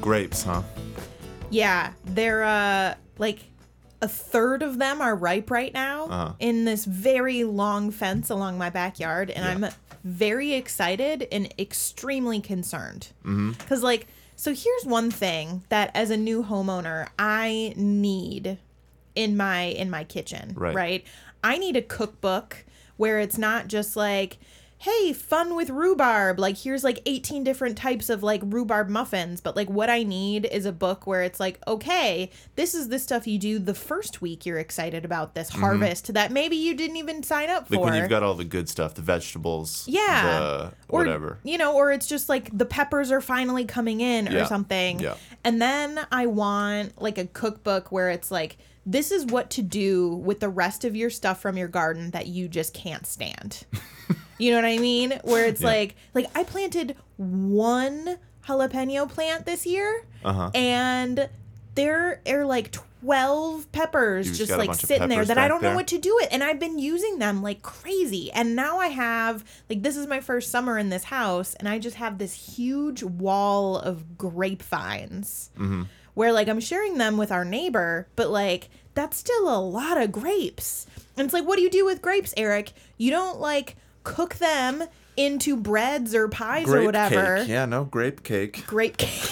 Grapes, huh? Yeah, they're uh like a third of them are ripe right now Uh-huh. in this very long fence along my backyard, and Yeah. I'm very excited and extremely concerned. Mm-hmm. Because like, so here's one thing that as a new homeowner I need in my in my kitchen, Right. right? I need a cookbook where it's not just like hey, fun with rhubarb. Like, here's like 18 different types of like rhubarb muffins. But like, what I need is a book where it's like, okay, this is the stuff you do the first week you're excited about this harvest that maybe you didn't even sign up Mm-hmm. Like for. when you've got all the good stuff, the vegetables, Yeah. the or, whatever. You know, or it's just like the peppers are finally coming in or Yeah. something. Yeah. And then I want like a cookbook where it's like, this is what to do with the rest of your stuff from your garden that you just can't stand. you know what I mean? Where it's Yeah. like, like I planted one jalapeno plant this year, Uh-huh. and there are like 12 peppers just just like sitting there that I don't know what to do with and I've been using them like crazy and now I have like this is my first summer in this house and I just have this huge wall of grapevines Mm-hmm. where like I'm sharing them with our neighbor but like that's still a lot of grapes and it's like what do you do with grapes Eric you don't like cook them into breads or pies or whatever cake. Yeah, no grape cake. grape cake.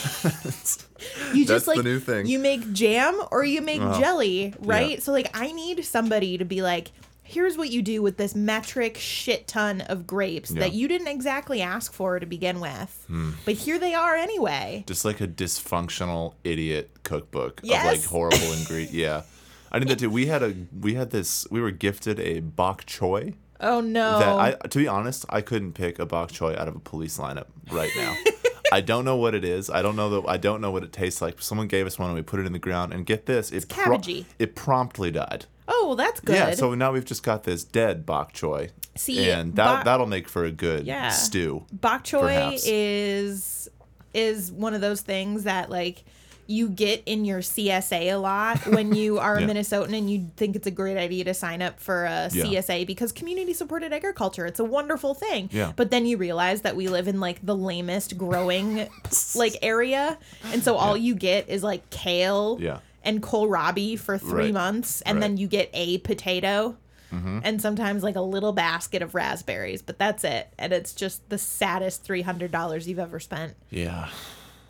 you That's just like the new thing. you make jam or you make Oh. jelly, right? Yeah. So like I need somebody to be like, here's what you do with this metric shit ton of grapes Yeah. that you didn't exactly ask for to begin with. Hmm. But here they are anyway. Just like a dysfunctional idiot cookbook of like horrible ingredients. Yeah. I need that too. We had a we had this we were gifted a bok choy Oh no. that I to be honest, I couldn't pick a bok choy out of a police lineup right now. I don't know what it is. I don't know that I don't know what it tastes like. Someone gave us one and we put it in the ground and get this, it pro- cabbagey. it promptly died. oh, well, that's good. Yeah, so now we've just got this dead bok choy. See, and that bok- that'll make for a good Yeah. stew. bok choy Perhaps. is is one of those things that like you get in your CSA a lot when you are a Minnesotan and you think it's a great idea to sign up for a Yeah. CSA because community supported agriculture it's a wonderful thing Yeah. but then you realize that we live in like the lamest growing like area and so all you get is like kale Yeah. and kohlrabi for three Right. months and Right. then you get a potato Mm-hmm. and sometimes like a little basket of raspberries, but that's it. And it's just the saddest three hundred dollars you've ever spent. Yeah.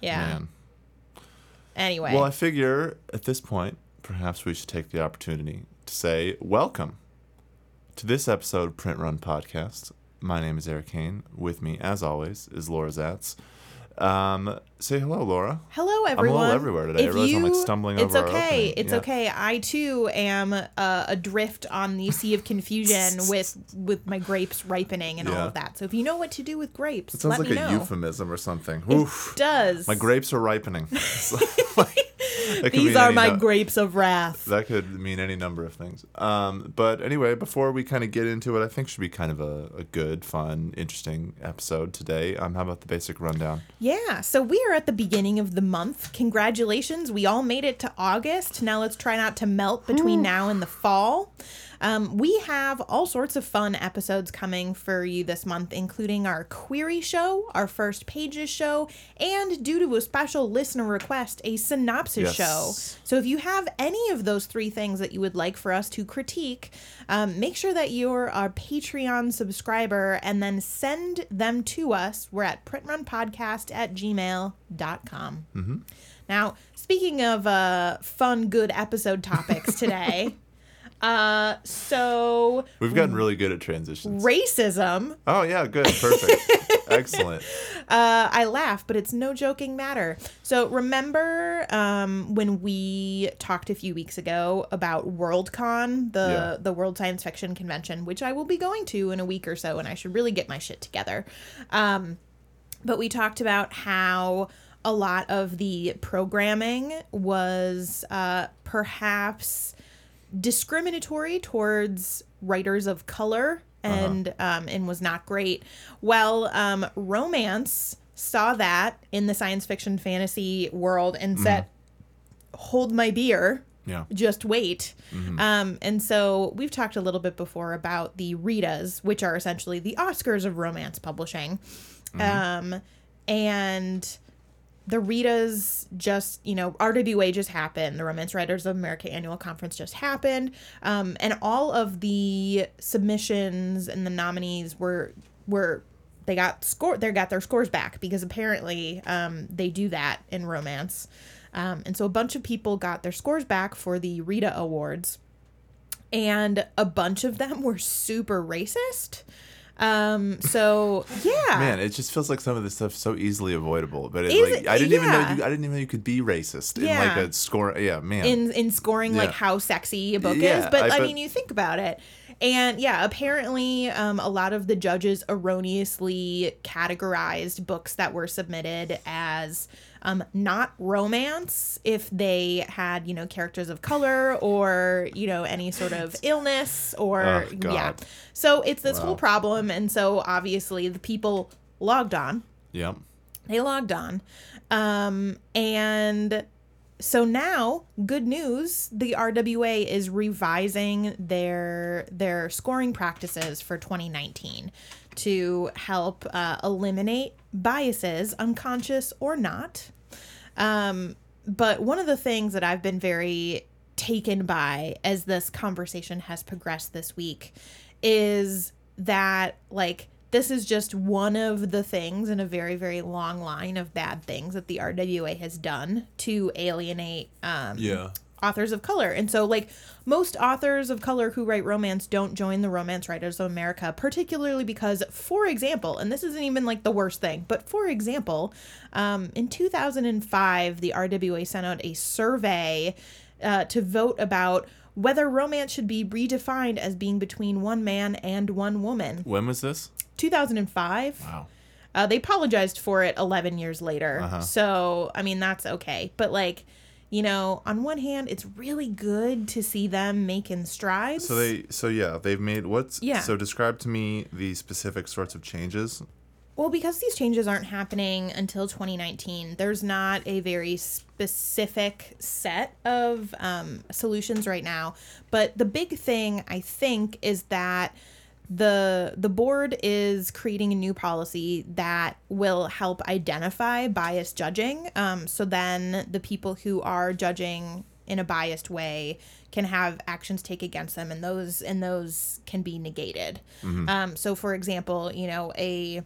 Yeah. Man. Anyway, Well, I figure at this point, perhaps we should take the opportunity to say welcome to this episode of Print Run Podcast. My name is Eric Kane. With me, as always, is Laura Zats. Um, say hello, Laura. hello everyone. I'm a everyone. little everywhere today. I realize I'm, like, stumbling it's over our okay. It's Yeah. okay. I too am uh, adrift on the sea of confusion with with my grapes ripening and all of that. So if you know what to do with grapes, It sounds let like me a know. euphemism or something. Oof. Does My grapes are ripening. Like, these are my nu- grapes of wrath? That could mean any number of things. Um, but anyway, before we kind of get into it, I think should be kind of a, a good, fun, interesting episode today. Um, how about the basic rundown? Yeah, so we are at the beginning of the month. Congratulations, we all made it to August. Now let's try not to melt between now and the fall. Um, we have all sorts of fun episodes coming for you this month, including our query show, our first pages show, and due to a special listener request, a synopsis Yes. show. So if you have any of those three things that you would like for us to critique, um, make sure that you're our Patreon subscriber and then send them to us. We're at printrunpodcast at gmail.com. Mm-hmm. Now, speaking of uh, fun, good episode topics today, uh, so We've gotten really good at transitions. racism. Oh yeah, good, perfect, excellent. Uh, I laugh, but it's no joking matter. So remember um, when we talked a few weeks ago about Worldcon, the Yeah. the World Science Fiction Convention, which I will be going to in a week or so, and I should really get my shit together. Um, but we talked about how a lot of the programming was uh, perhaps discriminatory towards writers of color and um, and was not great. Well, um, romance saw that in the science fiction fantasy world and said, "Hold my beer." Yeah. just wait. Um, and so we've talked a little bit before about the Ritas, which are essentially the Oscars of romance publishing. Um, and the Ritas just, you know, RWA just happened. The Romance Writers of America annual conference just happened. Um, and all of the submissions and the nominees were were they got score they got their scores back because apparently um, they do that in romance. Um, and so a bunch of people got their scores back for the Rita Awards, and a bunch of them were super racist. Um, so yeah, Man, it just feels like some of this stuff so easily avoidable. But it, Is like, it? I didn't even know you. I didn't even know you could be racist in like a score. Yeah, man. in in scoring like how sexy a book is but I- I, but- mean you think about it and yeah apparently um, a lot of the judges erroneously categorized books that were submitted as um, not romance if they had you know characters of color or you know any sort of illness or Oh, yeah. So it's this Wow. whole problem and so obviously the people logged on. Yep. they logged on. Um, and so now good news the rwa is revising their their scoring practices for 2019 to help uh, eliminate biases unconscious or not um, but one of the things that i've been very taken by as this conversation has progressed this week is that like this is just one of the things in a very very long line of bad things that the RWA has done to alienate um Yeah. Authors of color. And so like most authors of color who write romance don't join the Romance Writers of America, particularly because for example, and this isn't even like the worst thing, but for example, um, in 2005 the RWA sent out a survey uh, to vote about whether romance should be redefined as being between one man and one woman. When was this? 2005. Wow. Uh, they apologized for it 11 years later. Uh-huh. So, I mean, that's okay. But, like, you know, on one hand, it's really good to see them making strides. So they. So yeah, they've made what's. Yeah. So describe to me the specific sorts of changes. Well, because these changes aren't happening until 2019, there's not a very specific set of um, solutions right now. But the big thing, I think, is that the the board is creating a new policy that will help identify biased judging. Um, so then the people who are judging in a biased way can have actions take against them, and those and those can be negated. Um, so, for example, you know a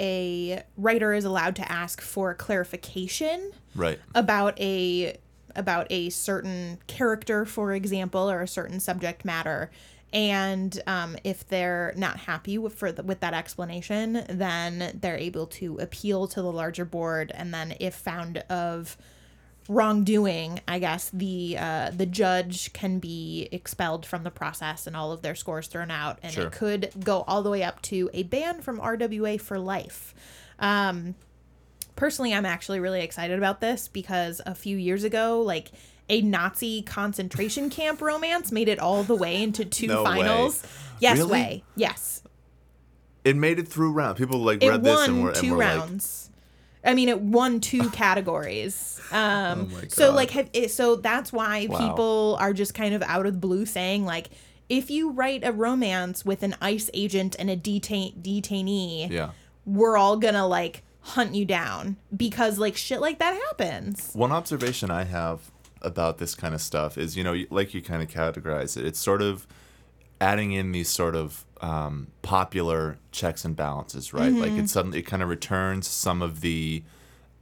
a writer is allowed to ask for clarification Right. about a about a certain character, for example, or a certain subject matter. And um, if they're not happy with for the, with that explanation, then they're able to appeal to the larger board. And then, if found of wrongdoing, I guess the uh, the judge can be expelled from the process and all of their scores thrown out, and Sure. it could go all the way up to a ban from RWA for life. Um, personally, I'm actually really excited about this because a few years ago, like a Nazi concentration camp romance made it all the way into two No way. finals. Yes, Really? way. Yes. It made it through round. People like It read this and were, and two were like, rounds. I mean, it won two categories. Um, Oh my so like, have, so that's why Wow. people are just kind of out of the blue saying like, if you write a romance with an ICE agent and a detain detainee, yeah. we're all gonna like hunt you down because like shit like that happens. One observation I have about this kind of stuff is, you know, like you kind of categorize it, it's sort of adding in these sort of um, popular checks and balances, right? Like it suddenly it kind of returns some of the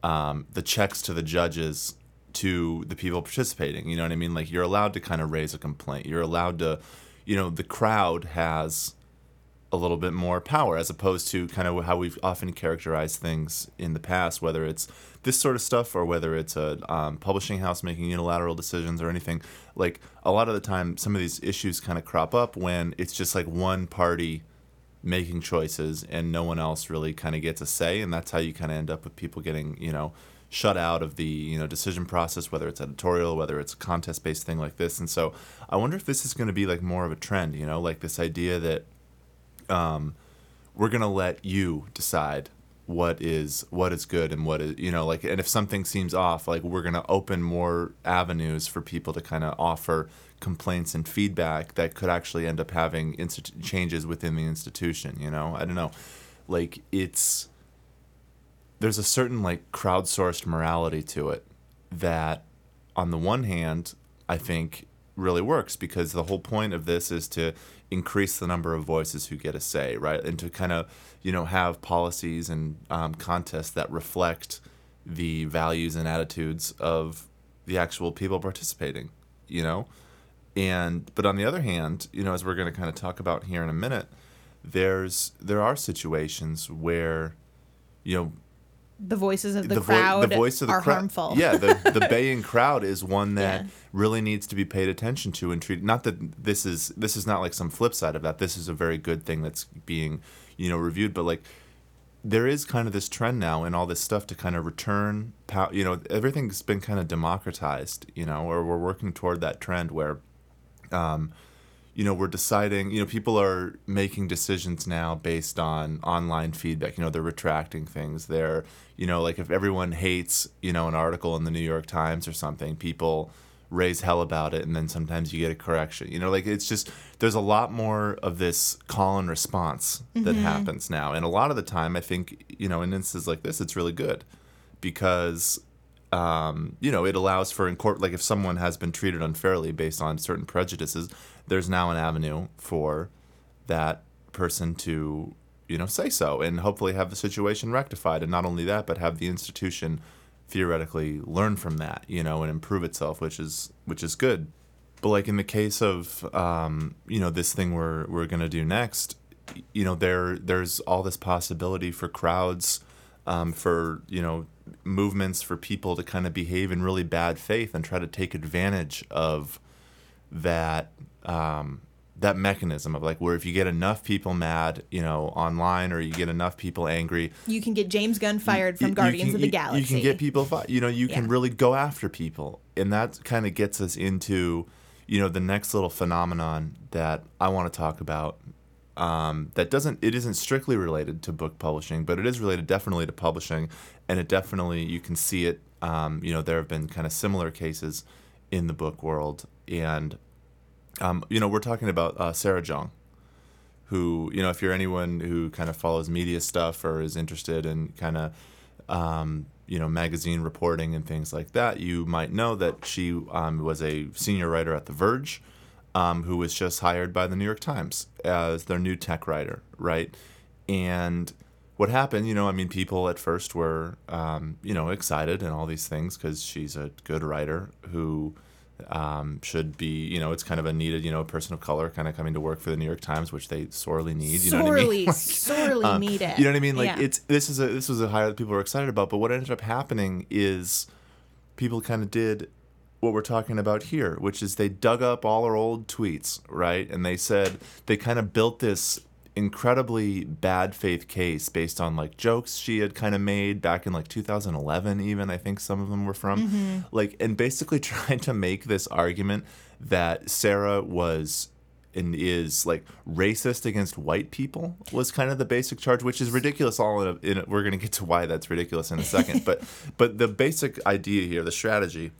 um, the checks to the judges to the people participating. You know what I mean? Like you're allowed to kind of raise a complaint. You're allowed to, you know, the crowd has a little bit more power as opposed to kind of how we've often characterized things in the past, whether it's this sort of stuff or whether it's a um, publishing house making unilateral decisions or anything. Like a lot of the time, some of these issues kind of crop up when it's just like one party making choices and no one else really kind of gets a say, and that's how you kind of end up with people getting you know shut out of the you know decision process, whether it's editorial, whether it's a contest based thing like this. And so I wonder if this is going to be like more of a trend, you know, like this idea that um, we're gonna let you decide what is what is good and what is you know like and if something seems off like we're going to open more avenues for people to kind of offer complaints and feedback that could actually end up having institu- changes within the institution you know? I don't know. Like it's there's a certain like crowdsourced morality to it that on the one hand i think really works because the whole point of this is to increase the number of voices who get a say right? And to kind of you know have policies and um, contests that reflect the values and attitudes of the actual people participating you know? And but on the other hand you know as we're going to kind of talk about here in a minute there's there are situations where you know The voices of the, vo- crowd the voice of the are harmful. yeah the the baying crowd is one that Yeah. really needs to be paid attention to and treated not that this is this is not like some flip side of that this is a very good thing that's being you know reviewed but like there is kind of this trend now and all this stuff to kind of return power. you know everything's been kind of democratized you know or we're working toward that trend where um, you know we're deciding you know people are making decisions now based on online feedback you know they're retracting things they're you know like if everyone hates you know an article in the new york times or something people raise hell about it and then sometimes you get a correction you know like it's just there's a lot more of this call and response that mm-hmm. happens now. And a lot of the time i think you know in instances like this it's really good because um, you know, it allows for in court, like if someone has been treated unfairly based on certain prejudices, there's now an avenue for that person to, you know, say so and hopefully have the situation rectified. And not only that, but have the institution theoretically learn from that, you know, and improve itself, which is which is good. But like in the case of, um, you know, this thing we're we're gonna do next, you know, there there's all this possibility for crowds, um, for you know movements for people to kind of behave in really bad faith and try to take advantage of that um, that mechanism of like where if you get enough people mad, you know, online or you get enough people angry, You can get James Gunn fired you- from you Guardians can- of the you- Galaxy. You can get people, fi- you know, you can really go after people, and that kind of gets us into, you know, the next little phenomenon that I want to talk about. Um, that doesn't, it isn't strictly related to book publishing, but it is related definitely to publishing, and it definitely you can see it. Um, you know, there have been kind of similar cases in the book world, and um, you know, we're talking about uh, Sarah Jeong who you know if you're anyone who kind of follows media stuff or is interested in kind of um, you know magazine reporting and things like that you might know that she um, was a senior writer at the verge um, who was just hired by the new york times as their new tech writer right and what happened you know i mean people at first were um, you know excited and all these things because she's a good writer who um, should be, you know, it's kind of a needed, you know, person of color kind of coming to work for the New York Times, which they sorely need. You know what I sorely, mean? Like, sorely um, need it. You know what I mean? Like Yeah. it's this is a this was a hire that people were excited about, but what ended up happening is people kind of did what we're talking about here, which is they dug up all our old tweets, right? And they said they kind of built this incredibly bad faith case based on like jokes she had kind of made back in like 2011 even I think some of them were from mm-hmm. like and basically trying to make this argument that Sarah was and is like racist against white people was kind of the basic charge, which is ridiculous. All in, a, in a, we're going to get to why that's ridiculous in a second, but but the basic idea here, the strategy,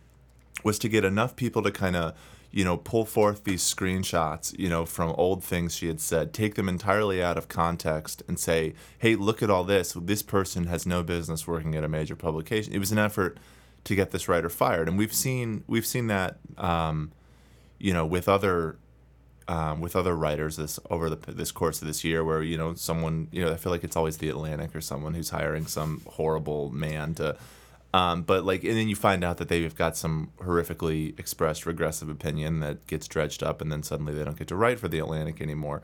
was to get enough people to kind of you know pull forth these screenshots you know from old things she had said take them entirely out of context and say hey look at all this. This person has no business working at a major publication. It was an effort to get this writer fired. And we've seen we've seen that um, you know with other um, with other writers this over the this course of this year, where you know someone you know I feel like it's always the Atlantic or someone who's hiring some horrible man to, um, but like and then you find out that they've got some horrifically expressed regressive opinion that gets dredged up, and then suddenly they don't get to write for the Atlantic anymore.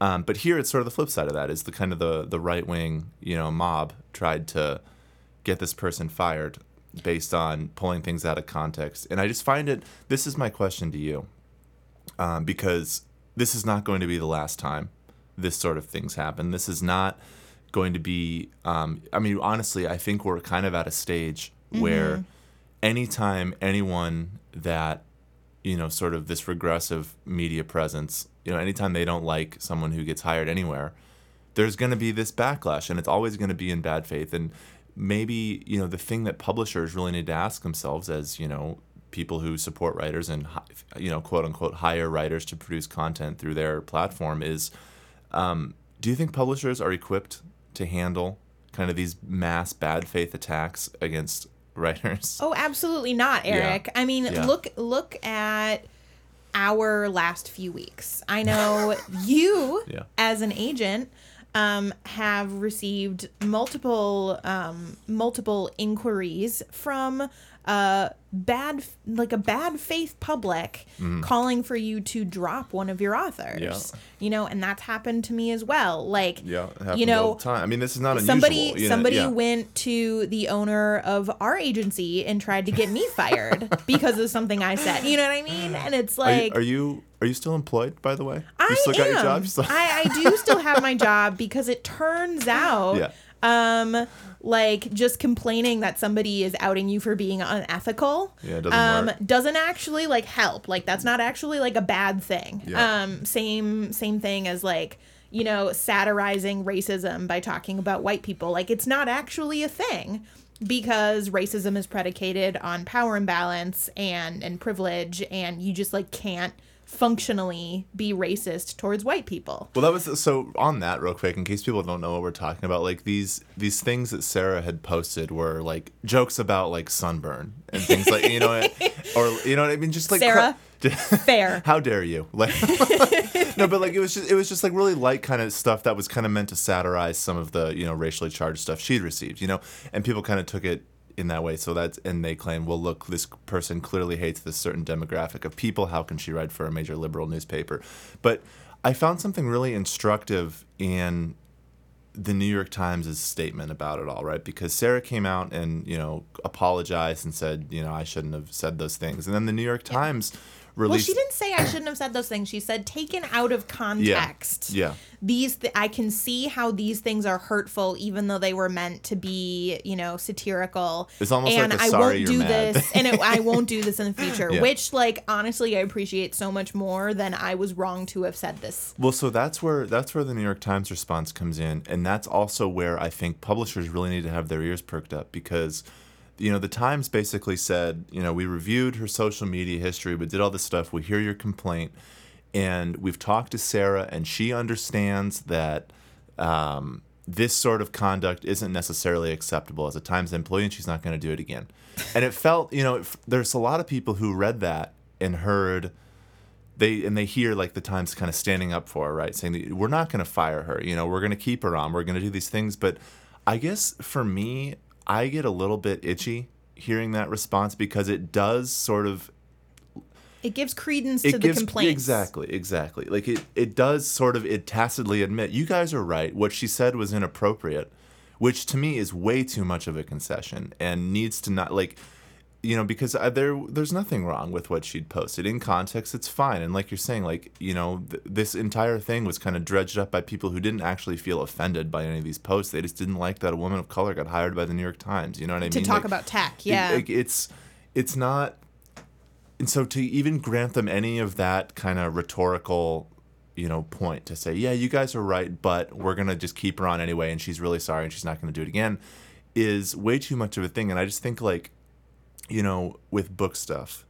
Um, but here it's sort of the flip side of that is the kind of the the right wing you know mob tried to get this person fired based on pulling things out of context, and I just find it. This is my question to you um, because this is not going to be the last time this sort of things happen. This is not going to be. Um, I mean, honestly, I think we're kind of at a stage where anytime anyone that you know, sort of this regressive media presence, you know, anytime they don't like someone who gets hired anywhere, there's going to be this backlash and it's always going to be in bad faith and maybe you know the thing that publishers really need to ask themselves as you know people who support writers and you know quote unquote hire writers to produce content through their platform is um, do you think publishers are equipped to handle kind of these mass bad faith attacks against writers Oh, absolutely not, Yeah. Eric. I mean, Yeah. look look at our last few weeks. I know you, Yeah. as an agent, um, have received multiple um, multiple inquiries from uh, bad like a bad faith public calling for you to drop one of your authors. Yeah. You know, and that's happened to me as well. Like, yeah you know, time i mean this is not unusual somebody you know, somebody yeah. went to the owner of our agency and tried to get me fired because of something I said. You know what I mean? And it's Are you, like are you are you still employed by the way I still am. got your job still- I, I do still have my job because it turns out Yeah. Um like just complaining that somebody is outing you for being unethical Yeah, it doesn't um work. doesn't actually like help like that's not actually like a bad thing Yeah. um same same thing as like you know satirizing racism by talking about white people like it's not actually a thing because racism is predicated on power imbalance and and privilege and you just like can't functionally be racist towards white people Well, that was so on that real quick, in case people don't know what we're talking about. Like these these things that Sarah had posted were like jokes about like sunburn and things like you know, or you know what I mean, just like Sarah? cra- fair How dare you? Like, no, but like it was just it was just like really light kind of stuff that was kind of meant to satirize some of the you know racially charged stuff she'd received, you know, and people kind of took it in that way. So that's and they claim, well, look, this person clearly hates this certain demographic of people. How can she write for a major liberal newspaper? But I found something really instructive in the New York Times' statement about it all, right? Because Sarah came out and, you know, apologized and said, you know, I shouldn't have said those things. And then the New York Times well she didn't say i shouldn't have said those things. She said taken out of context. Yeah. these th- i can see how these things are hurtful even though they were meant to be you know satirical. It's almost and like a i won't do this and it, i won't do this in the future Yeah. which like honestly i appreciate so much more than i was wrong to have said this. Well, so that's where that's where the New York Times response comes in, and that's also where I think publishers really need to have their ears perked up because, you know, the Times basically said, you know, we reviewed her social media history, we did all this stuff, we hear your complaint, and we've talked to Sarah, and she understands that. Um, this sort of conduct isn't necessarily acceptable as a Times employee, and she's not going to do it again. And it felt, you know, there's a lot of people who read that and heard they and they hear like the Times kind of standing up for her, right? Saying we're not going to fire her, you know, we're going to keep her on, we're going to do these things. But I guess for me, I get a little bit itchy hearing that response because it does sort of it gives credence it to gives the complaints. Exactly exactly. Like it it does sort of it tacitly admit you guys are right. What she said was inappropriate which to me is way too much of a concession and needs to not like you know because I, there there's nothing wrong with what she'd posted. In context it's fine. And like you're saying like you know th- this entire thing was kind of dredged up by people who didn't actually feel offended by any of these posts. They just didn't like that a woman of color got hired by the New York Times you know what I to mean? to talk Like, about tech it- yeah. like, it's it's not and so to even grant them any of that kind of rhetorical you know point to say yeah you guys are right but we're going to just keep her on anyway and she's really sorry and she's not going to do it again is way too much of a thing. And i just think like you know with book stuff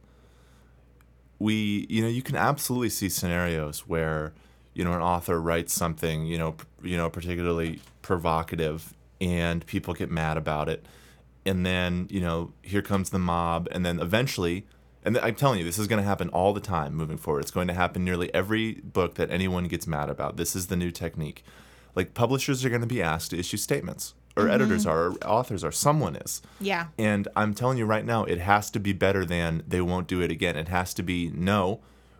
we you know you can absolutely see scenarios where you know an author writes something you know you know particularly provocative and people get mad about it. And then you know here comes the mob and then eventually and i'm telling you this is going to happen all the time moving forward. It's going to happen nearly every book that anyone gets mad about. This is the new technique. Like publishers are going to be asked to issue statements or editors are or authors are someone is yeah and I'm telling you right now, it has to be better than they won't do it again. It has to be no,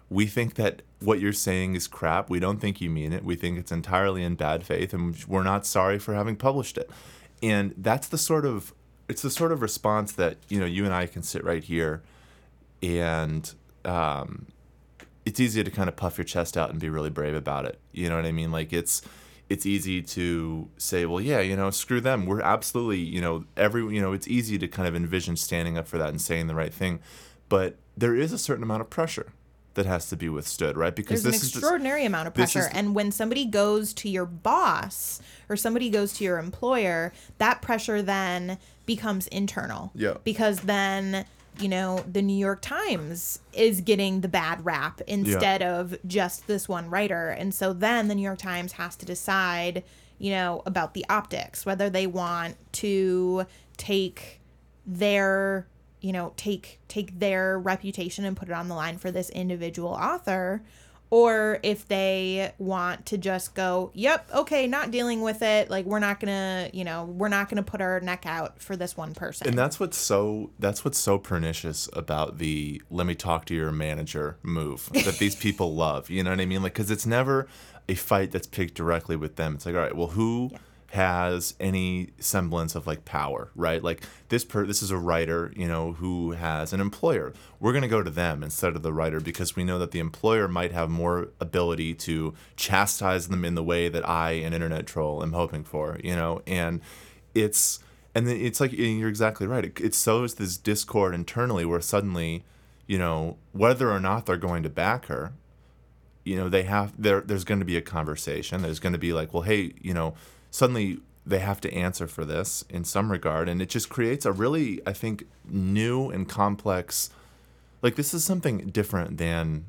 we think that what you're saying is crap. We don't think you mean it. We think it's entirely in bad faith, and we're not sorry for having published it. And that's the sort of it's the sort of response that you know you and I can sit right here, and um, it's easy to kind of puff your chest out and be really brave about it. You know what I mean? Like it's it's easy to say, well, yeah, you know, screw them. We're absolutely, you know, every, you know, it's easy to kind of envision standing up for that and saying the right thing, but there is a certain amount of pressure that has to be withstood, right? Because There's an this extraordinary amount of pressure. is- and when somebody goes to your boss or somebody goes to your employer, that pressure then becomes internal. Yeah. Because then, you know, the New York Times is getting the bad rap instead of just this one writer. And so then the New York Times has to decide, you know, about the optics, whether they want to take their you know take take their reputation and put it on the line for this individual author or if they want to just go yep okay not dealing with it like we're not gonna you know we're not gonna put our neck out for this one person And that's what's so that's what's so pernicious about the let me talk to your manager move that these people love. You know what I mean? Like cuz it's never a fight that's picked directly with them. It's like, all right, well who has any semblance of like power, right? Like this per this is a writer, you know, who has an employer. We're going to go to them instead of the writer because we know that the employer might have more ability to chastise them in the way that I, an internet troll, am hoping for, you know? And it's and it's like you're exactly right. It, it sows this discord internally where suddenly, you know, whether or not they're going to back her, you know, they have there. There's going to be a conversation. There's going to be like, well, hey, you know, suddenly they have to answer for this in some regard, and it just creates a really, I think, new and complex. Like this is something different than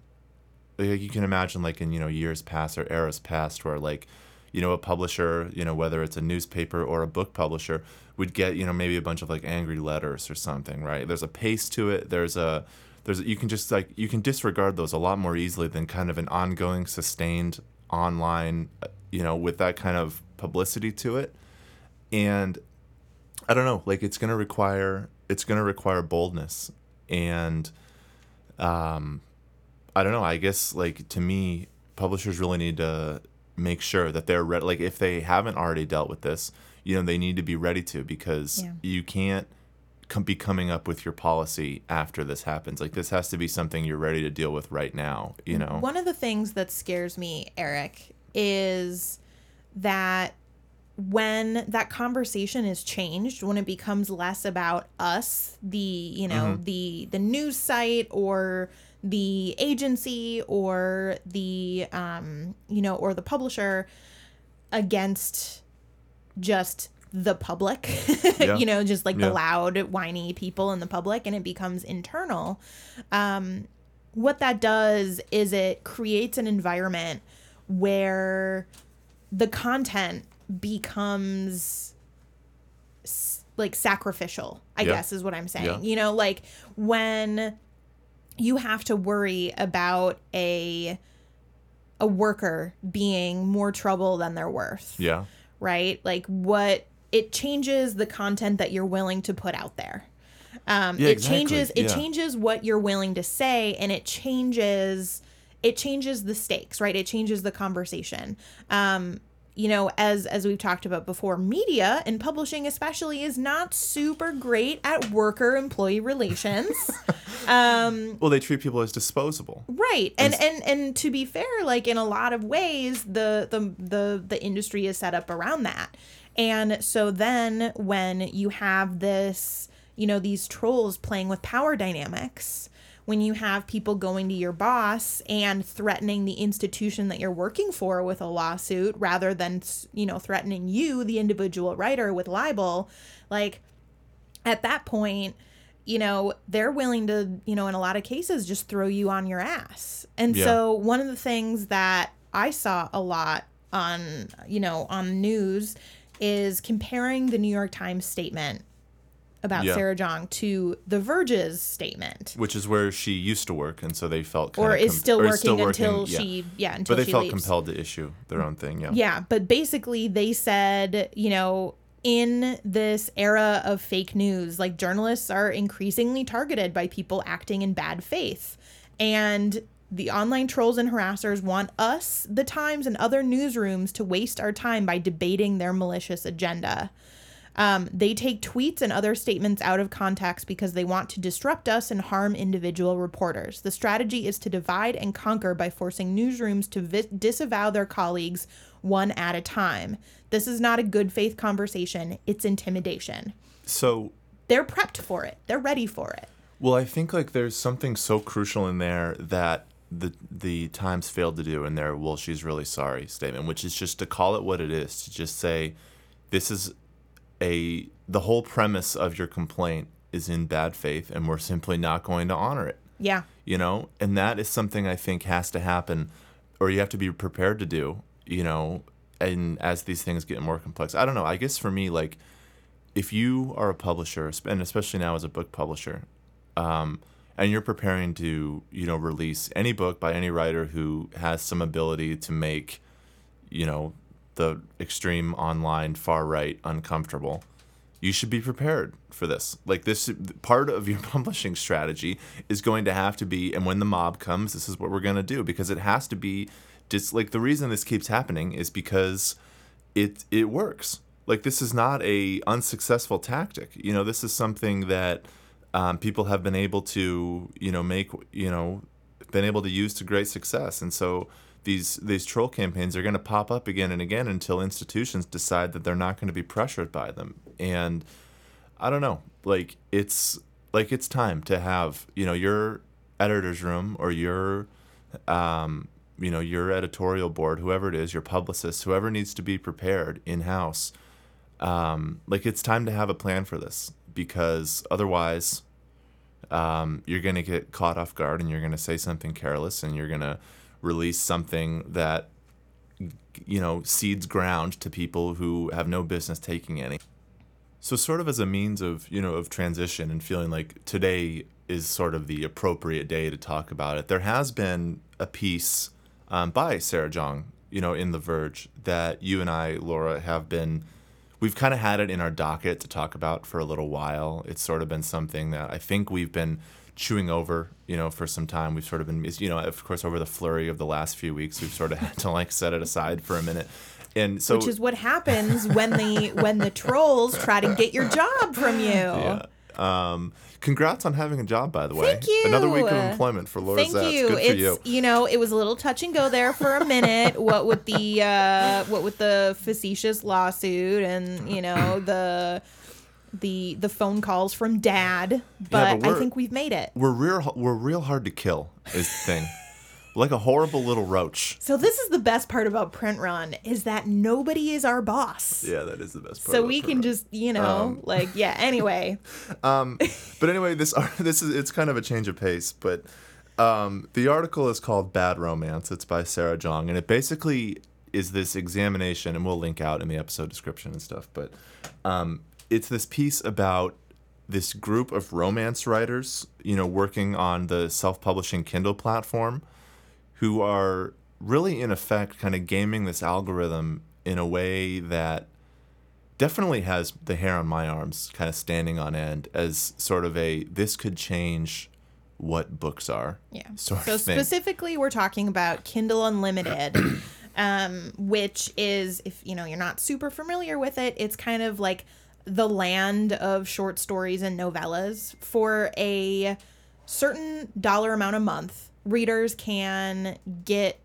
like you can imagine like in you know years past or eras past where like you know a publisher you know whether it's a newspaper or a book publisher would get you know maybe a bunch of like angry letters or something right there's a pace to it there's a there's you can just like you can disregard those a lot more easily than kind of an ongoing sustained online uh, you know with that kind of publicity to it and i don't know like it's going to require it's going to require boldness and um I don't know. I guess like to me, publishers really need to make sure that they're ready. Like if they haven't already dealt with this, you know, they need to be ready to because Yeah. you can't com- be coming up with your policy after this happens. Like this has to be something you're ready to deal with right now. You know. One of the things that scares me, Eric, is that when that conversation is changed, when it becomes less about us, the you know Mm-hmm. the the news site or the agency or the um you know or the publisher against just the public Yeah. you know just like Yeah. the loud whiny people in the public and it becomes internal um what that does is it creates an environment where the content becomes like sacrificial i Yeah. guess is what i'm saying Yeah. you know like when you have to worry about a a worker being more trouble than they're worth yeah. right like what it changes the content that you're willing to put out there um, Yeah, it exactly. changes it changes what you're willing to say and it changes it changes the stakes right? It changes the conversation. Um, you know as as we've talked about before media and publishing especially is not super great at worker employee relations. Well, they treat people as disposable. right and and and to be fair like in a lot of ways the the the the industry is set up around that. And so then when you have this you know these trolls playing with power dynamics when you have people going to your boss and threatening the institution that you're working for with a lawsuit rather than you know threatening you the individual writer with libel like at that point, you know, they're willing to, you know, in a lot of cases, just throw you on your ass. And Yeah. so, one of the things that I saw a lot on, you know, on news is comparing the New York Times statement about Yeah. Sarah Jeong to The Verge's statement. Which is where she used to work, and so they felt Or is still working until yeah. she, yeah, until But they felt leaves. compelled to issue their own thing. Yeah. Yeah, but basically they said, you know, in this era of fake news, like journalists are increasingly targeted by people acting in bad faith. And the online trolls and harassers want us, the Times, and other newsrooms to waste our time by debating their malicious agenda. Um, they take tweets and other statements out of context because they want to disrupt us and harm individual reporters. The strategy is to divide and conquer by forcing newsrooms to vi- disavow their colleagues one at a time. This is not a good faith conversation, it's intimidation. So They're prepped for it, they're ready for it. Well, I think like there's something so crucial in there that the the Times failed to do in their "Well, she's really sorry" statement, which is just to call it what it is, to just say, "This is a the whole premise of your complaint is in bad faith, and we're simply not going to honor it." Yeah. You know, and that is something I think has to happen, or you have to be prepared to do. You know, and as these things get more complex, I don't know. I guess for me, like, if you are a publisher, and especially now as a book publisher, um, and you're preparing to you know release any book by any writer who has some ability to make you know the extreme online far right uncomfortable. You should be prepared for this. Like this part of your publishing strategy is going to have to be and when the mob comes this is what we're going to do because it has to be just like the reason this keeps happening is because it it works. Like this is not a unsuccessful tactic. You know this is something that um, people have been able to you know make you know been able to use to great success. And so these these troll campaigns are going to pop up again and again until institutions decide that they're not going to be pressured by them. And i don't know like it's like it's time to have you know your editor's room or your um, you know your editorial board whoever it is your publicist whoever needs to be prepared in house um, like it's time to have a plan for this because otherwise um, you're going to get caught off guard and you're going to say something careless and you're going to release something that you know seeds ground to people who have no business taking any so sort of as a means of you know of transition and feeling like today is sort of the appropriate day to talk about it there has been a piece um, by sarah jeong you know in the verge that you and i laura have been we've kind of had it in our docket to talk about for a little while. It's sort of been something that I think we've been chewing over, you know, for some time. We've sort of been, you know, of course, over the flurry of the last few weeks, we've sort of had to like set it aside for a minute. And so, which is what happens when the when the trolls try to get your job from you. Yeah. Um, congrats on having a job, by the way. Thank you. Another week of employment for Laura Thank Zats. you. Good it's you. you know it was a little touch and go there for a minute. what with the uh, what with the facetious lawsuit and you know the the the phone calls from dad, but, but I think we've made it. We're real. We're real hard to kill. Is the thing. like a horrible little roach. So this is the best part about Print Run is that nobody is our boss. Yeah, that is the best part. So we can roach. just, you know, Um, like yeah. Anyway, um But anyway, this this is it's kind of a change of pace, but um, the article is called "Bad Romance." It's by Sarah Jeong, and it basically is this examination, and we'll link out in the episode description and stuff. But um, it's this piece about this group of romance writers, you know, working on the self-publishing Kindle platform, who are really in effect kind of gaming this algorithm in a way that definitely has the hair on my arms kind of standing on end as sort of a this could change what books are yeah. sort So specifically, we're talking about Kindle Unlimited, um, which is if you know you're not super familiar with it, it's kind of like the land of short stories and novellas for a certain dollar amount a month. Readers can get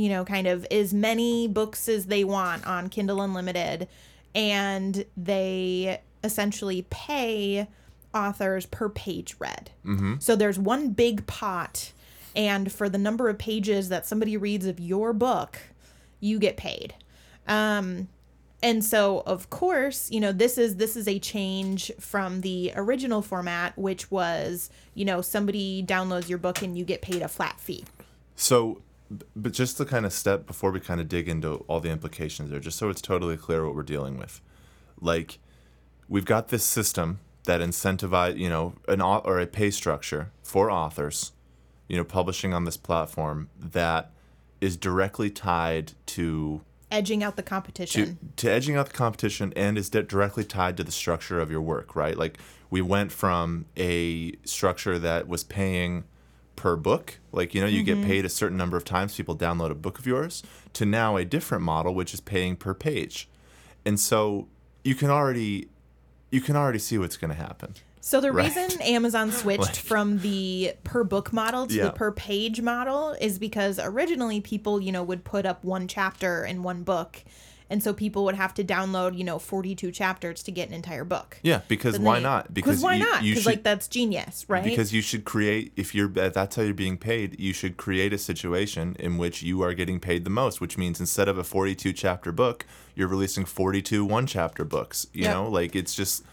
you know, kind of as many books as they want on Kindle Unlimited, and they essentially pay authors per page read. Mm-hmm. So there's one big pot, and for the number of pages that somebody reads of your book, you get paid. Um, and so of course you know this is this is a change from the original format which was you know somebody downloads your book and you get paid a flat fee. So but just to kind of step before we kind of dig into all the implications there just so it's totally clear what we're dealing with. Like we've got this system that incentivize you know an or a pay structure for authors you know publishing on this platform that is directly tied to edging out the competition. To edging out the competition and is di- directly tied to the structure of your work, right? Like we went from a structure that was paying per book, like you know you get mm-hmm. paid a certain number of times people download a book of yours, to now a different model which is paying per page, and so you can already you can already see what's going to happen. So the Right. reason Amazon switched Like- from the per book model to Yeah. the per page model is because originally people, you know, would put up one chapter in one book and so people would have to download you know 42 chapters to get an entire book Yeah, because why they- not? because why not because should, like that's genius right because you should create if you're uh, that's how you're being paid you should create a situation in which you are getting paid the most which means instead of a 42 chapter book you're releasing 42 one chapter books you Yep. know like it's just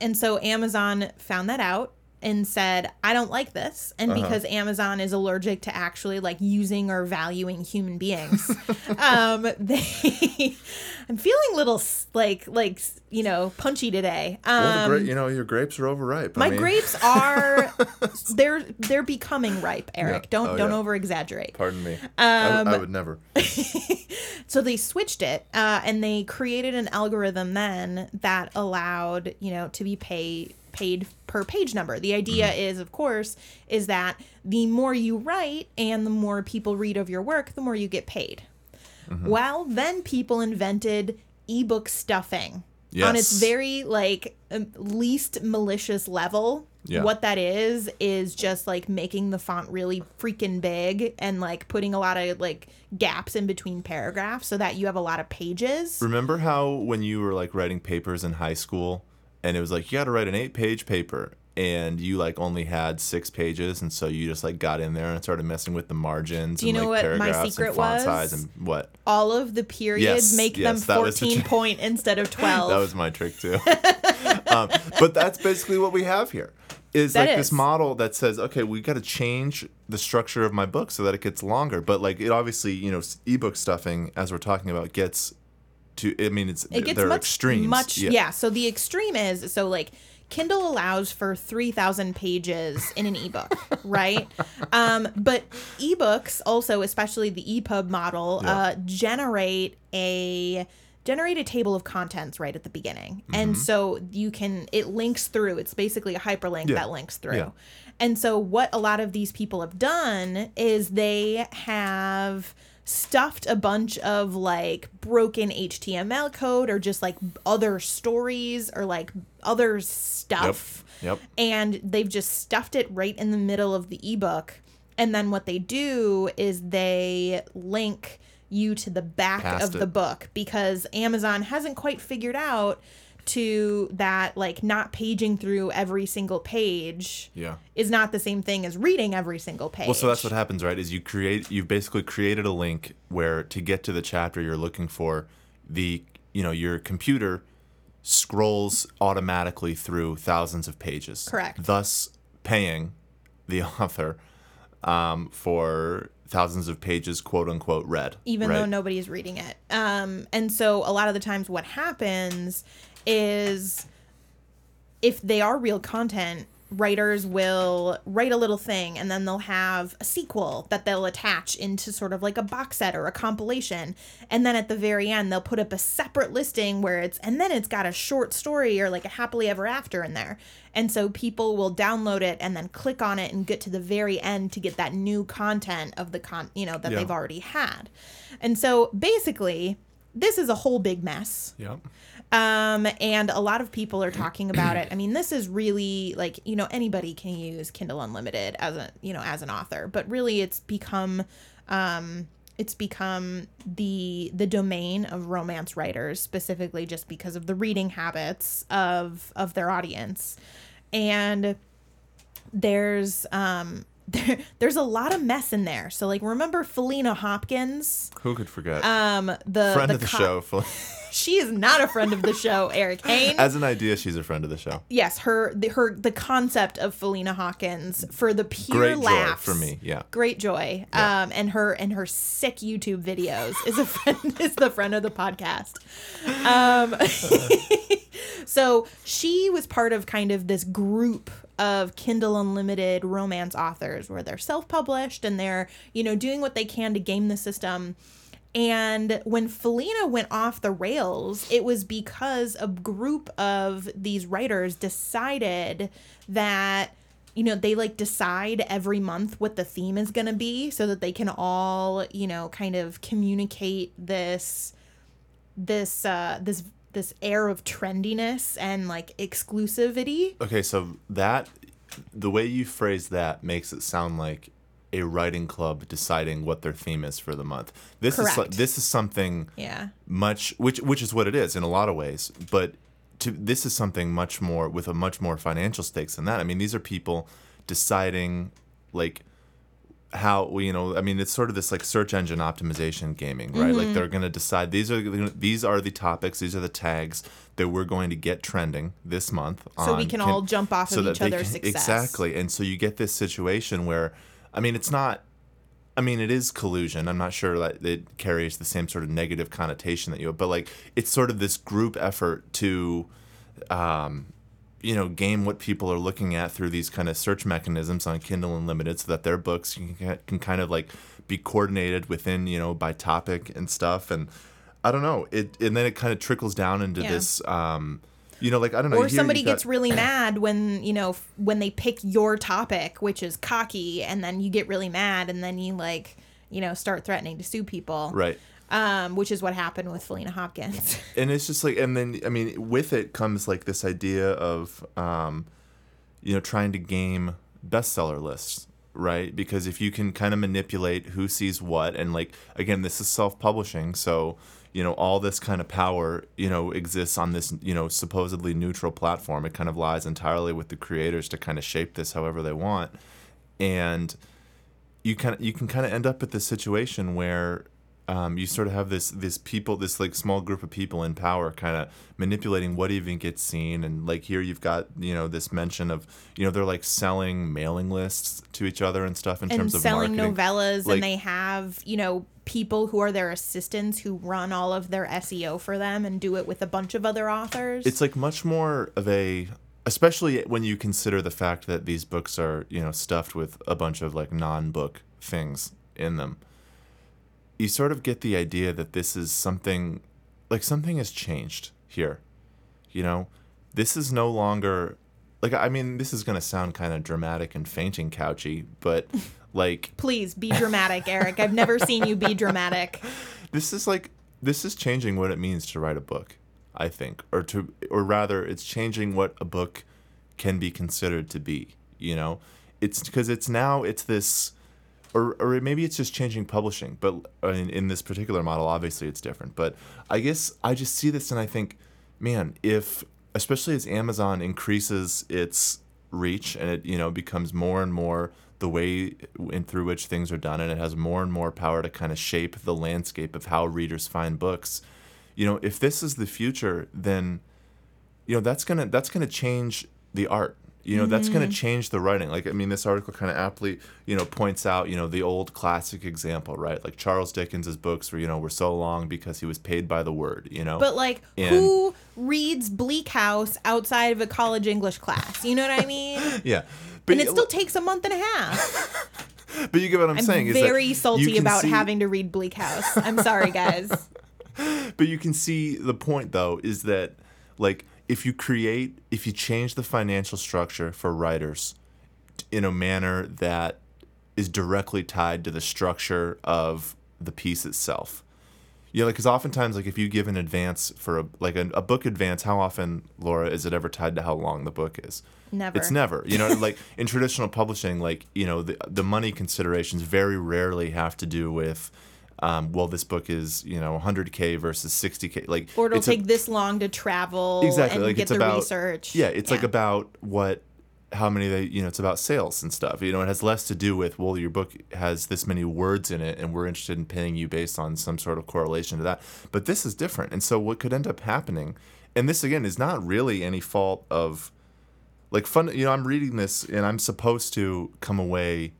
And so Amazon found that out and said, I don't like this. And Uh-huh. because Amazon is allergic to actually like using or valuing human beings, um, they, I'm feeling a little s- like, like, you know, punchy today. Um, you know your grapes are overripe my grapes are, they're, they're becoming ripe, Eric. Yeah. Don't, Oh, don't yeah. over exaggerate. pardon me Um, I, I would never So they switched it, uh, and they created an algorithm then that allowed you know to be paid paid per page number. The idea is, of course, is that the more you write and the more people read of your work, the more you get paid. Well, then people invented ebook stuffing on its very like um, least malicious level. Yeah. What that is is just like making the font really freaking big and like putting a lot of like gaps in between paragraphs so that you have a lot of pages. remember how when you were like writing papers in high school and it was like you got to write an eight page paper and you like only had six pages and so you just like got in there and started messing with the margins Do you and know like what my secret and font was? size and what All of the periods Yes, make yes, them that was the 14 trick. point instead of 12. that was my trick too um, but that's basically what we have here is That like is. this model that says okay we got to change the structure of my book so that it gets longer but like it obviously you know s- ebook stuffing as we're talking about gets to i mean it's it gets they're much extremes much yeah. so the extreme is so like kindle allows for 3000 pages in an ebook right um, but ebooks also especially the epub model Yeah. uh, generate a generate a table of contents right at the beginning and so you can it links through it's basically a hyperlink Yeah. that links through Yeah. and so what a lot of these people have done is they have stuffed a bunch of like broken HTML code or just like other stories or like other stuff. Yep. And they've just stuffed it right in the middle of the ebook. And then what they do is they link you to the back Past of the book because Amazon hasn't quite figured out to that like not paging through every single page yeah is not the same thing as reading every single page. Well, so that's what happens, right? Is you create you've basically created a link where to get to the chapter you're looking for, the you know your computer scrolls automatically through thousands of pages. Correct. Thus, paying the author um, for thousands of pages, quote unquote, read. even right? though nobody's reading it. Um, and so a lot of the times, what happens is if they are real content, writers will write a little thing and then they'll have a sequel that they'll attach into sort of like a box set or a compilation. And then at the very end, they'll put up a separate listing where it's, and then it's got a short story or like a happily ever after in there. And so people will download it and then click on it and get to the very end to get that new content of the con, you know, that Yeah. they've already had. And so basically, this is a whole big mess. Yep. Um, and a lot of people are talking about it. I mean, this is really like, you know, anybody can use Kindle Unlimited as a, you know, as an author, but really it's become, um, it's become the the domain of romance writers specifically just because of the reading habits of of their audience and there's um there, there's a lot of mess in there so like remember faleena hopkins Who could forget? um the friend the of the show. She is not a friend of the show, Erik Hane. As an idea, she's a friend of the show. yes, her the, her the concept of Faleena Hopkins for the pure laugh. Great laughs joy for me. Yeah. Great joy. Yeah. Um, and her and her sick YouTube videos is a friend is the friend of the podcast. Um, so she was part of kind of this group of Kindle Unlimited romance authors where they're self-published and they're you know doing what they can to game the system. And when Faleena went off the rails, it was because a group of these writers decided that you know they like decide every month what the theme is going to be so that they can all you know kind of communicate this this uh this this air of trendiness and like exclusivity. Okay, so that the way you phrase that makes it sound like a writing club deciding what their theme is for the month. This is Correct. like- this is something Yeah. much which which is what it is in a lot of ways, but to this is something much more with a much more financial stakes than that. I mean, these are people deciding like how you know i mean it's sort of this like search engine optimization gaming right Mm-hmm. like they're going to decide these are these are the topics these are the tags that we're going to get trending this month So we on can all jump off of that each other's can- success. exactly and so you get this situation where i mean it's not I mean, it is collusion. I'm not sure that it carries the same sort of negative connotation that you, but like it's sort of this group effort to, um, you know, game what people are looking at through these kind of search mechanisms on Kindle Unlimited, so that their books can, can kind of like be coordinated within, you know, by topic and stuff. And I don't know it, and then it kind of trickles down into Yeah. this, um, you know, like I don't know. Or somebody gets really mad when, you know, f- when they pick your topic, which is cocky, and then you get really mad and then you like, you know, start threatening to sue people. right. Um, which is what happened with Faleena Hopkins. and it's just like and then i mean with it comes like this idea of um you know trying to game bestseller lists right because if you can kind of manipulate who sees what and like again this is self-publishing so you know all this kind of power you know exists on this you know supposedly neutral platform. It kind of lies entirely with the creators to kind of shape this however they want. And you kind of you can kind of end up at this situation where um, you sort of have this this people this like small group of people in power kind of manipulating what even gets seen and like here you've got you know this mention of you know they're like selling mailing lists to each other and stuff in and terms of selling marketing novellas Like- and they have, you know, people who are their assistants who run all of their SEO for them and do it with a bunch of other authors. it's like much more of a especially when you consider the fact that these books are you know stuffed with a bunch of like non-book things in them you sort of get the idea that this is something like something has changed here you know this is no longer like i mean this is going to sound kind of dramatic and fainting couchy but like Please be dramatic, Eric. I've never seen you be dramatic. this is like this is changing what it means to write a book i think or to or rather it's changing what a book can be considered to be you know it's because it's now it's this or, or maybe it's just changing publishing but uh, in, in this particular model obviously it's different but i guess i just see this and i think man if especially as amazon increases its reach and it you know becomes more and more the way in through which things are done and it has more and more power to kind of shape the landscape of how readers find books you know if this is the future then you know that's gonna that's gonna change the art you know that's gonna mm-hmm. change the writing like i mean this article kind of aptly you know points out you know the old classic example right like charles dickens's books were you know were so long because he was paid by the word you know But like, And- who reads Bleak House outside of a college English class? You know what I mean? yeah but and it still takes a month and a half. but you get what i'm, I'm saying is very salty about see- having to read Bleak House. I'm sorry, guys. but you can see the point though is that like if you create if you change the financial structure for writers in a manner that is directly tied to the structure of the piece itself you know like because oftentimes like if you give an advance for a like a, a book advance how often laura is it ever tied to how long the book is Never. it's never you know like in traditional publishing like you know the, the money considerations very rarely have to do with um, well this book is you know 100k versus 60k like Or it'll it's a- take this long to travel exactly and like get it's the about research. yeah it's like about what how many they you know it's about sales and stuff. You know it has less to do with well your book has this many words in it and we're interested in paying you based on some sort of correlation to that. But this is different. And so what could end up happening and this again is not really any fault of like fun you know i'm reading this and i'm supposed to come away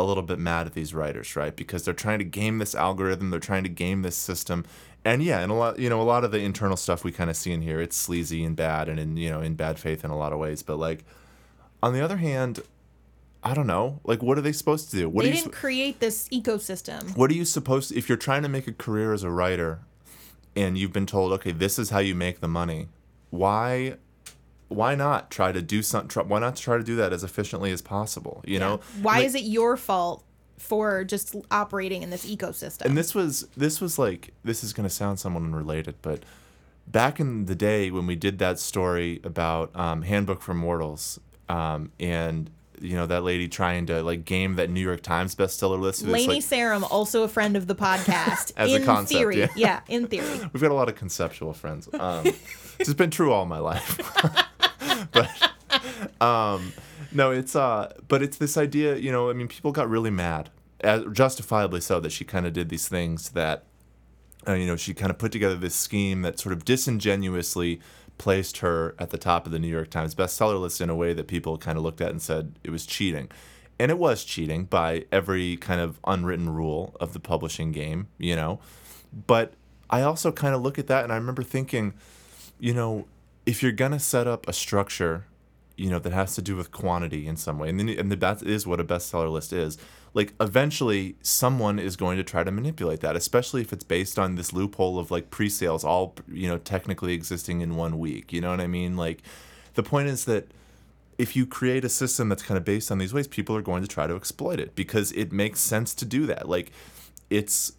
a little bit mad at these writers right? Because they're trying to game this algorithm they're trying to game this system. And yeah and a lot you know a lot of the internal stuff we kind of see in here it's sleazy and bad and in you know in bad faith in a lot of ways. But like on the other hand i don't know. Like what are they supposed to do? What they didn't create this ecosystem. what are you supposed to if you're trying to make a career as a writer and you've been told okay this is how you make the money why why not try to do some try, why not try to do that as efficiently as possible you know Why Like- is it your fault for just operating in this ecosystem? and this was this was like this is going to sound somewhat unrelated but back in the day when we did that story about um, handbook for mortals um, and you know that lady trying to like game that New York Times bestseller list. Lani like- Sarem, also a friend of the podcast. As a in concept, theory. yeah. in theory. We've got a lot of conceptual friends. Um, this has been true all my life. but um, no, it's uh, but it's this idea. You know, I mean, people got really mad, uh, justifiably so, that she kind of did these things that, uh, you know, she kind of put together this scheme that sort of disingenuously placed her at the top of the New York Times bestseller list in a way that people kind of looked at and said it was cheating. And it was cheating by every kind of unwritten rule of the publishing game, you know. But I also kind of look at that and I remember thinking, you know, if you're gonna set up a structure, you know, that has to do with quantity in some way, and then and that is what a bestseller list is. Like eventually, someone is going to try to manipulate that, especially if it's based on this loophole of like pre-sales, all you know, technically existing in one week. You know what I mean? Like, the point is that if you create a system that's kind of based on these ways, people are going to try to exploit it because it makes sense to do that. Like, it's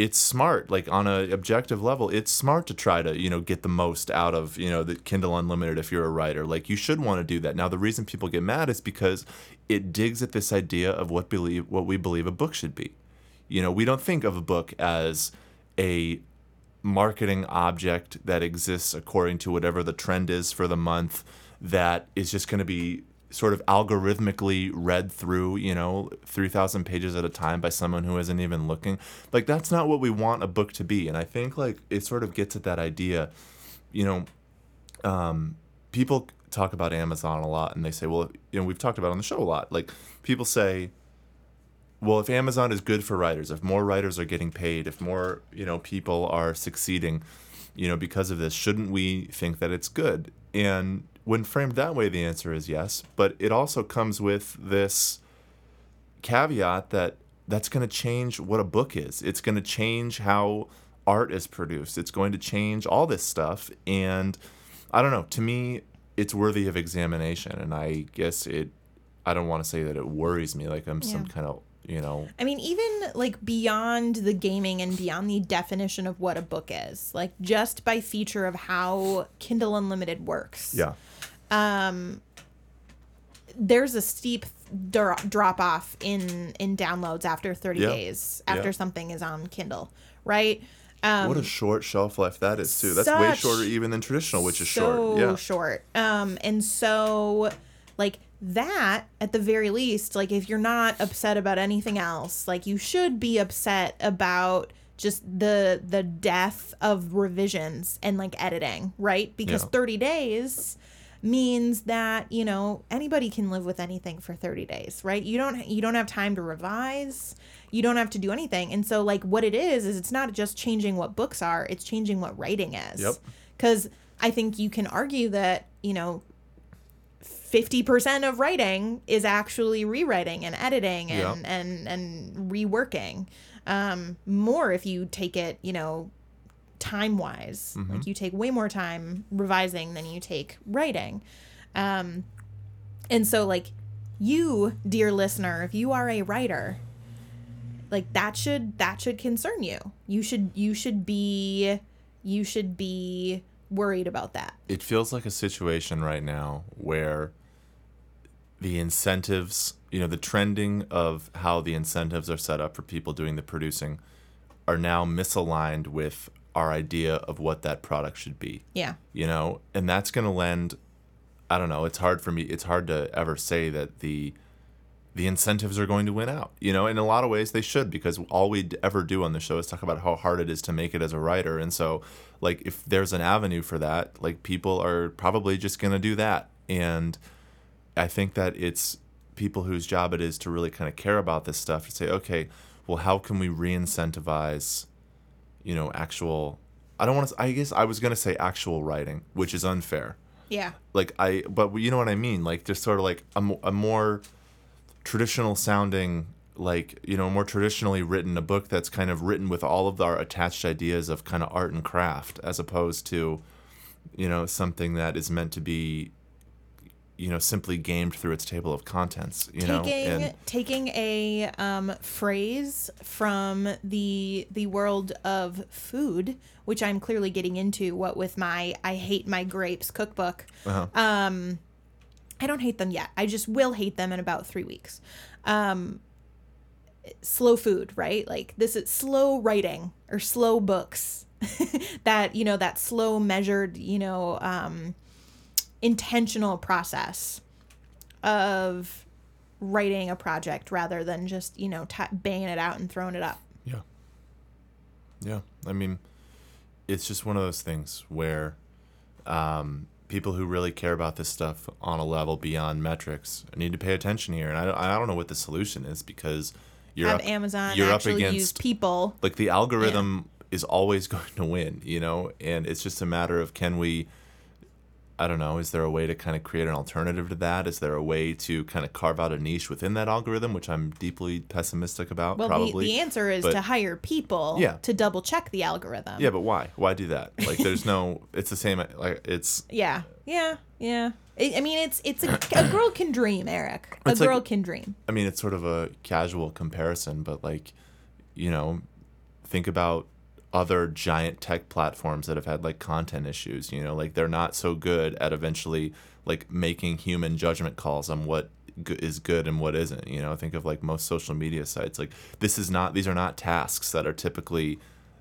it's smart like on a objective level it's smart to try to you know get the most out of you know the kindle unlimited if you're a writer. Like you should want to do that. Now the reason people get mad is because it digs at this idea of what believe what we believe a book should be. You know we don't think of a book as a marketing object that exists according to whatever the trend is for the month that is just going to be sort of algorithmically read through, you know, 3,000 pages at a time by someone who isn't even looking. Like, that's not what we want a book to be. And I think, like, it sort of gets at that idea, you know, um, people talk about Amazon a lot and they say, well, you know, we've talked about on the show a lot. Like, people say, well, if Amazon is good for writers, if more writers are getting paid, if more, you know, people are succeeding, you know, because of this, shouldn't we think that it's good? And when framed that way, the answer is yes. But it also comes with this caveat that that's going to change what a book is. It's going to change how art is produced. It's going to change all this stuff. And I don't know. To me, it's worthy of examination. And I guess it, I don't want to say that it worries me like I'm some kind of, you know, I mean, even like beyond the gaming and beyond the definition of what a book is, like just by feature of how Kindle Unlimited works. yeah. There's a steep dro- drop off in in downloads after 30 Yeah. days after Yeah. something is on Kindle, right? Um, What a short shelf life that is too. That's way shorter even than traditional, which is so short. Yeah. short. Um, and so like that at the very least, like if you're not upset about anything else, like you should be upset about just the the death of revisions and like editing, right? Because Yeah. 30 days means that you know anybody can live with anything for 30 days right? You don't you don't have time to revise. You don't have to do anything. And so like what it is is it's not just changing what books are it's changing what writing is. Yep. because i think you can argue that you know 50% of writing is actually rewriting and editing and and and reworking. Um more if you take it you know time wise Mm-hmm. like you take way more time revising than you take writing. Um and so like you dear listener if you are a writer like that should that should concern you. You should you should be you should be worried about that. It feels like a situation right now where the incentives, you know, the trending of how the incentives are set up for people doing the producing are now misaligned with our idea of what that product should be. yeah You know, and that's going to lend I don't know, it's hard for me it's hard to ever say that the the incentives are going to win out. You know, in a lot of ways they should because all we ever do on the show is talk about how hard it is to make it as a writer. And so, like, if there's an avenue for that, like, people are probably just going to do that. And I think that it's people whose job it is to really kind of care about this stuff to say, okay, well, how can we re incentivize, you know, actual. I don't want to. I guess I was gonna say actual writing, which is unfair yeah like I, but you know what I mean. Like just sort of like a, a more traditional sounding, like you know, more traditionally written, a book that's kind of written with all of our attached ideas of kind of art and craft, as opposed to, you know, something that is meant to be, you know, simply gamed through its table of contents. You know, taking and taking a um, phrase from the the world of food, which I'm clearly getting into. What with my I hate my grapes cookbook. Uh-huh. Um, I don't hate them yet. I just will hate them in about three weeks. Um, slow food, right? Like this is slow writing or slow books. that you know that slow measured you know um, intentional process of writing a project rather than just you know t- banging it out and throwing it up. Yeah. Yeah. I mean, it's just one of those things where um, people who really care about this stuff on a level beyond metrics need to pay attention here. And I, don't- I don't know what the solution is because you're Have up, Amazon you're up against people. like the algorithm is always going to win, you know, and it's just a matter of can we I don't know, is there a way to kind of create an alternative to that? Is there a way to kind of carve out a niche within that algorithm, which I'm deeply pessimistic about Well, the, probably. the answer is but- to hire people Yeah. to double check the algorithm. yeah, but why? Why do that? Like there's no it's the same like it's Yeah. Yeah. Yeah. I mean, it's it's a, a girl can dream, Eric. A It's like- girl can dream. I mean, it's sort of a casual comparison, but like, you know, think about other giant tech platforms that have had like content issues, you know, like they're not so good at eventually like making human judgment calls on what is good and what isn't, you know, think of like most social media sites. Like this is not these are not tasks that are typically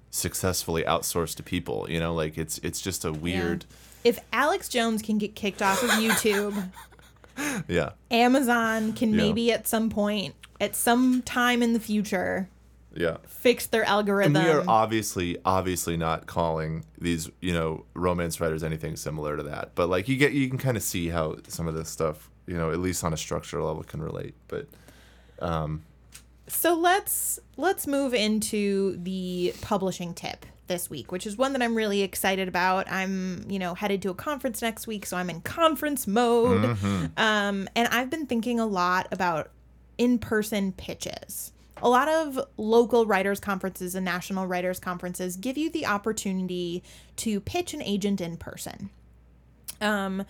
successfully outsourced to people, you know, like it's it's just a weird If Alex Jones can get kicked off of YouTube, yeah. Amazon can Yeah. maybe at some point, at some time in the future, Yeah. fix their And algorithm. we are obviously, obviously not calling these, you know, romance writers anything similar to that. But like you get, you can kind of see how some of this stuff, you know, at least on a structural level, can relate. But um, So let's let's move into the publishing tip this week, which is one that I'm really excited about. I'm, you know, headed to a conference next week, so I'm in conference mode. Um, and I've been thinking a lot about in-person pitches. A lot of local writers conferences and national writers conferences give you the opportunity to pitch an agent in person. Um,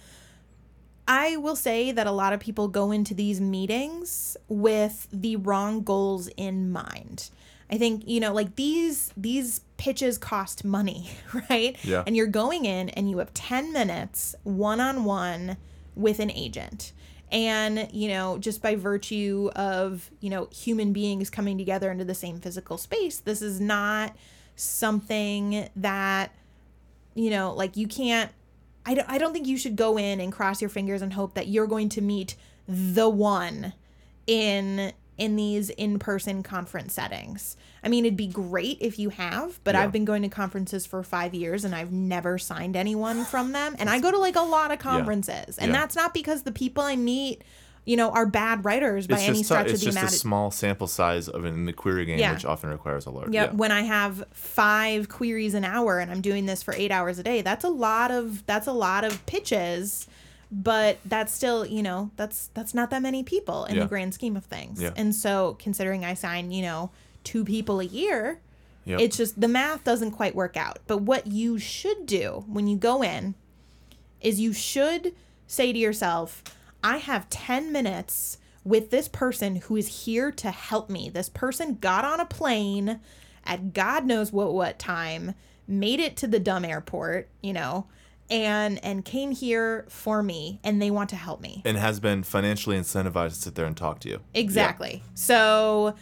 I will say that a lot of people go into these meetings with the wrong goals in mind. I think, you know, like these these pitches cost money, right? Yeah. And you're going in and you have 10 minutes one-on-one with an agent. And, you know, just by virtue of, you know, human beings coming together into the same physical space, this is not something that you know, like you can't I don't, I don't think you should go in and cross your fingers and hope that you're going to meet the one in in these in-person conference settings. I mean, it'd be great if you have, but Yeah. I've been going to conferences for 5 years and I've never signed anyone from them. And I go to like a lot of conferences. And Yeah. that's not because the people I meet, you know, are bad writers by it's any stretch it's of the imagination. It's just a small sample size of in the query game, Yeah. which often requires a large. Yeah, Yeah. when I have five queries an hour and I'm doing this for eight hours a day, that's a lot of that's a lot of pitches, but that's still you know that's that's not that many people in Yeah. the grand scheme of things. Yeah. And so considering I sign you know two people a year, Yep. it's just the math doesn't quite work out. But what you should do when you go in is you should say to yourself, I have 10 minutes with this person who is here to help me. This person got on a plane at God knows what what time, made it to the dumb airport, you know, and and came here for me and they want to help me. and has been financially incentivized to sit there and talk to you. Exactly. So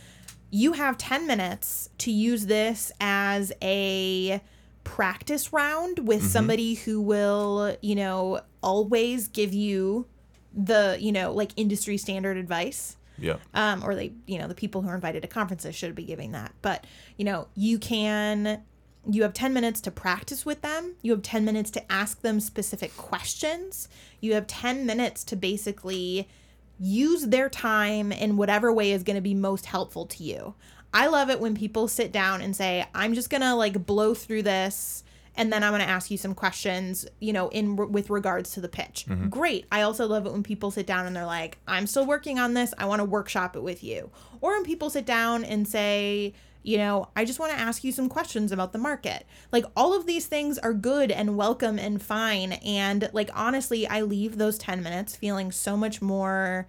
you have 10 minutes to use this as a practice round with somebody who will, you know, always give you the, you know, like industry standard advice. Yeah. Um, or they, you know, the people who are invited to conferences should be giving that. But, you know, you can you have 10 minutes to practice with them. You have 10 minutes to ask them specific questions. You have 10 minutes to basically use their time in whatever way is going to be most helpful to you. I love it when people sit down and say, "I'm just going to like blow through this and then I'm going to ask you some questions, you know, in with regards to the pitch." Mm-hmm. Great. I also love it when people sit down and they're like, "I'm still working on this. I want to workshop it with you." Or when people sit down and say, you know, I just want to ask you some questions about the market. Like all of these things are good and welcome and fine. And like honestly, I leave those 10 minutes feeling so much more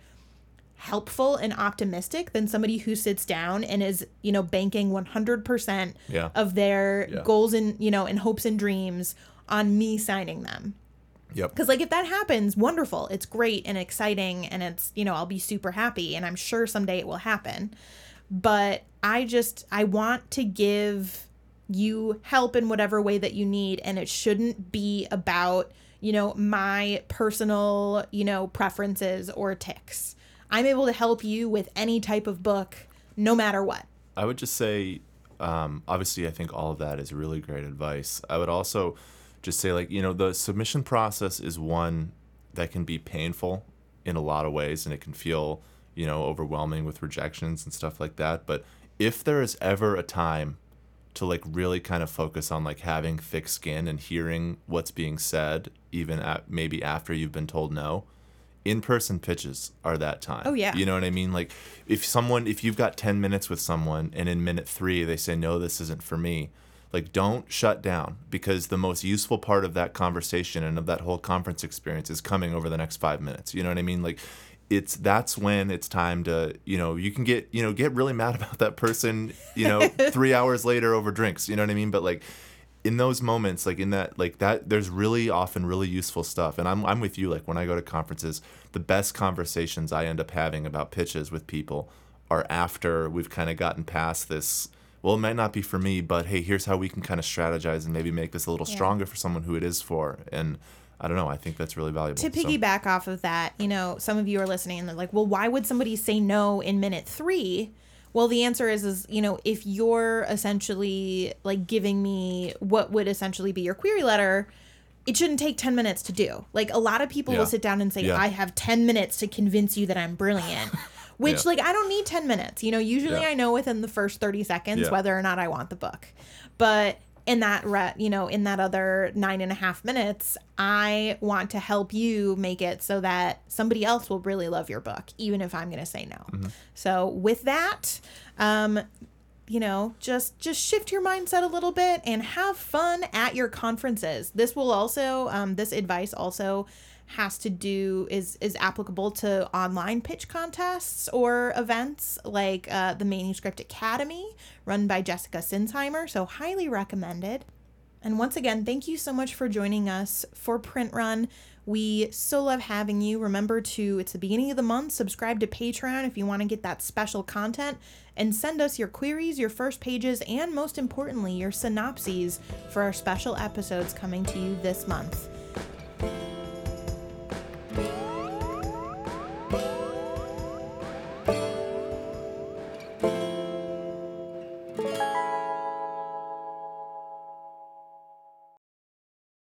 helpful and optimistic than somebody who sits down and is, you know, banking 100% Yeah. of their Yeah. goals and, you know, and hopes and dreams on me signing them. Yep. Because, like, if that happens, wonderful. It's great and exciting, and it's, you know, I'll be super happy, and I'm sure someday it will happen. But I just, I want to give you help in whatever way that you need, and it shouldn't be about, you know, my personal, you know, preferences or ticks. I'm able to help you with any type of book, no matter what. I would just say, um, obviously, I think all of that is really great advice. I would also just say, like, you know, the submission process is one that can be painful in a lot of ways, and it can feel, you know, overwhelming with rejections and stuff like that. But if there is ever a time to like really kind of focus on like having thick skin and hearing what's being said, even at maybe after you've been told no, in-person pitches are that time. Oh, yeah. You know what I mean? Like if someone if you've got 10 minutes with someone and in minute 3 they say no this isn't for me, like don't shut down because the most useful part of that conversation and of that whole conference experience is coming over the next 5 minutes. You know what I mean? Like it's that's when it's time to you know you can get you know get really mad about that person you know three hours later over drinks you know what i mean? But like in those moments like in that like that there's really often really useful stuff. And i'm, I'm with you like when i go to conferences the best conversations i end up having about pitches with people are after we've kind of gotten past this well it might not be for me but hey here's how we can kind of strategize and maybe make this a little Yeah. stronger for someone who it is for. And i don't know i think that's really valuable to So- piggyback off of that, you know, some of you are listening and they're like, well, why would somebody say no in minute three? Well, the answer is, is you know, if you're essentially like giving me what would essentially be your query letter, it shouldn't take 10 minutes to do. Like a lot of people Yeah. will sit down and say, Yeah. I have 10 minutes to convince you that I'm brilliant. Which, Yeah. like, I don't need 10 minutes. You know, usually. I know within the first 30 seconds whether or not I want the book. But in that re- you know in that other nine and a half minutes i want to help you make it so that somebody else will really love your book even if i'm going to say no Mm-hmm. so with that um you know just just shift your mindset a little bit and have fun at your conferences this will also um, this advice also has to do is is applicable to online pitch contests or events like uh, the manuscript academy run by jessica sinsheimer so highly recommended and once again, thank you so much for joining us for Print Run. We so love having you. Remember to, it's the beginning of the month, subscribe to Patreon if you want to get that special content and send us your queries, your first pages, and most importantly, your synopses for our special episodes coming to you this month.